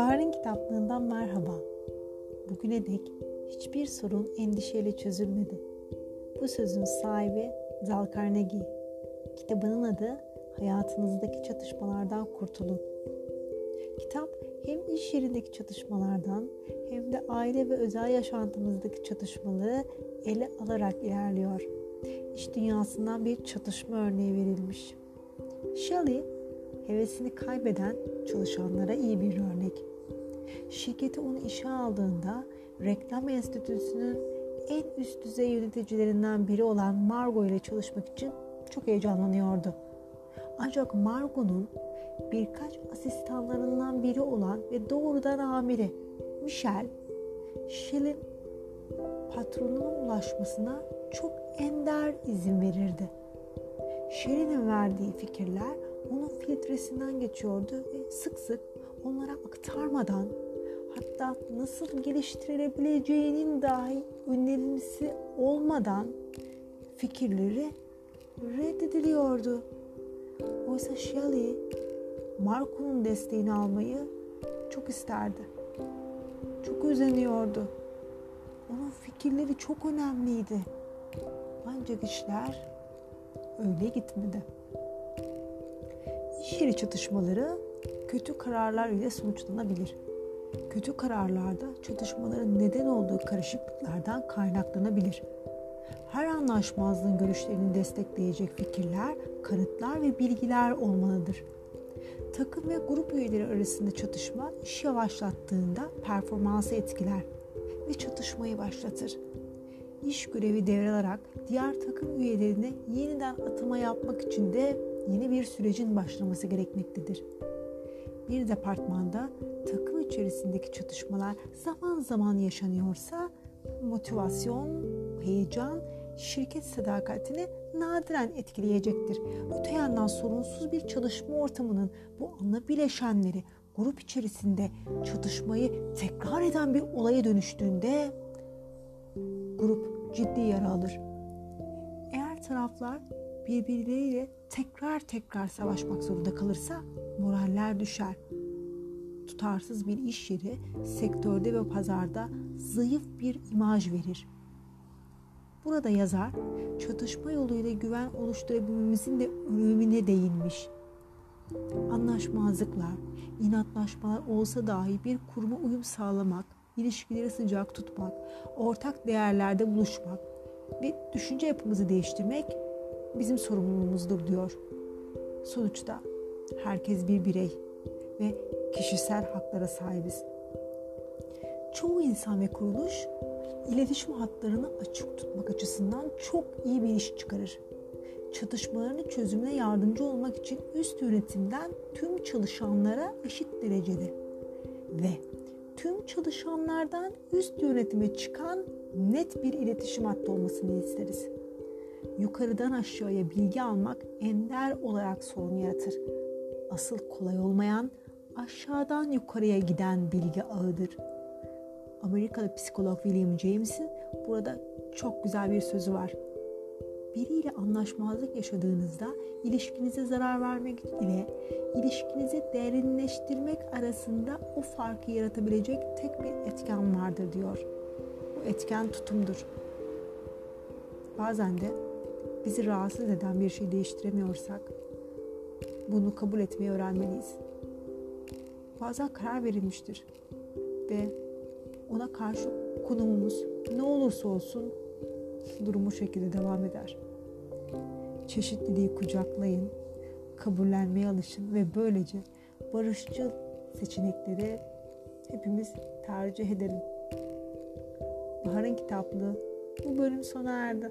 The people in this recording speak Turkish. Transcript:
Bahar'ın kitaplığından merhaba. Bugüne dek hiçbir sorun endişeyle çözülmedi. Bu sözün sahibi Dal Carnegie. Kitabının adı Hayatınızdaki Çatışmalardan Kurtulun. Kitap hem iş yerindeki çatışmalardan hem de aile ve özel yaşantımızdaki çatışmaları ele alarak ilerliyor. İş dünyasından bir çatışma örneği verilmiş. Shelley hevesini kaybeden çalışanlara iyi bir örnek. Şirketi onu işe aldığında reklam enstitüsünün en üst düzey yöneticilerinden biri olan Margot ile çalışmak için çok heyecanlanıyordu. Ancak Margot'un birkaç asistanlarından biri olan ve doğrudan amiri Michel, Shell'in patronuna ulaşmasına çok ender izin verirdi. Shelley'nin verdiği fikirler onun filtresinden geçiyordu ve sık sık onlara aktarmadan hatta nasıl geliştirilebileceğinin dahi önerilmesi olmadan fikirleri reddediliyordu. Oysa Shelley Marco'nun desteğini almayı çok isterdi. Çok özeniyordu. Onun fikirleri çok önemliydi. Ancak işler öyle gitmedi. İş çatışmaları kötü kararlar ile sonuçlanabilir. Kötü kararlarda çatışmaların neden olduğu karışıklıklardan kaynaklanabilir. Her anlaşmazlığın görüşlerini destekleyecek fikirler, kanıtlar ve bilgiler olmalıdır. Takım ve grup üyeleri arasında çatışma iş yavaşlattığında performansı etkiler ve çatışmayı başlatır. İş görevi devralarak diğer takım üyelerine yeniden atama yapmak için de yeni bir sürecin başlaması gerekmektedir. Bir departmanda takım içerisindeki çatışmalar zaman zaman yaşanıyorsa motivasyon, heyecan, şirket sadakatini nadiren etkileyecektir. Öte yandan sorunsuz bir çalışma ortamının bu ana bileşenleri grup içerisinde çatışmayı tekrar eden bir olaya dönüştüğünde grup ciddi yara alır. Eğer taraflar birbirleriyle tekrar tekrar savaşmak zorunda kalırsa moraller düşer. Tutarsız bir iş yeri sektörde ve pazarda zayıf bir imaj verir. Burada yazar çatışma yoluyla güven oluşturabilmemizin de önemine değinmiş. Anlaşmazlıklar, inatlaşmalar olsa dahi bir kuruma uyum sağlamak, ilişkileri sıcak tutmak, ortak değerlerde buluşmak ve düşünce yapımızı değiştirmek bizim sorumluluğumuzdur diyor. Sonuçta herkes bir birey ve kişisel haklara sahibiz. Çoğu insan ve kuruluş iletişim hatlarını açık tutmak açısından çok iyi bir iş çıkarır. Çatışmalarını çözümüne yardımcı olmak için üst yönetimden tüm çalışanlara eşit derecede ve tüm çalışanlardan üst yönetime çıkan net bir iletişim hattı olmasını isteriz. Yukarıdan aşağıya bilgi almak ender olarak sorun yaratır. Asıl kolay olmayan aşağıdan yukarıya giden bilgi ağıdır. Amerikalı psikolog William James'in burada çok güzel bir sözü var. Biriyle anlaşmazlık yaşadığınızda ilişkinize zarar vermek ile ilişkinizi derinleştirmek arasında o farkı yaratabilecek tek bir etken vardır diyor. Bu etken tutumdur. Bazen de bizi rahatsız eden bir şey değiştiremiyorsak bunu kabul etmeyi öğrenmeliyiz. Bazen karar verilmiştir ve ona karşı konumumuz ne olursa olsun durum bu şekilde devam eder. Çeşitliliği kucaklayın, kabullenmeye alışın ve böylece barışçıl seçenekleri hepimiz tercih edelim. Bahar'ın kitaplığı bu bölüm sona erdi.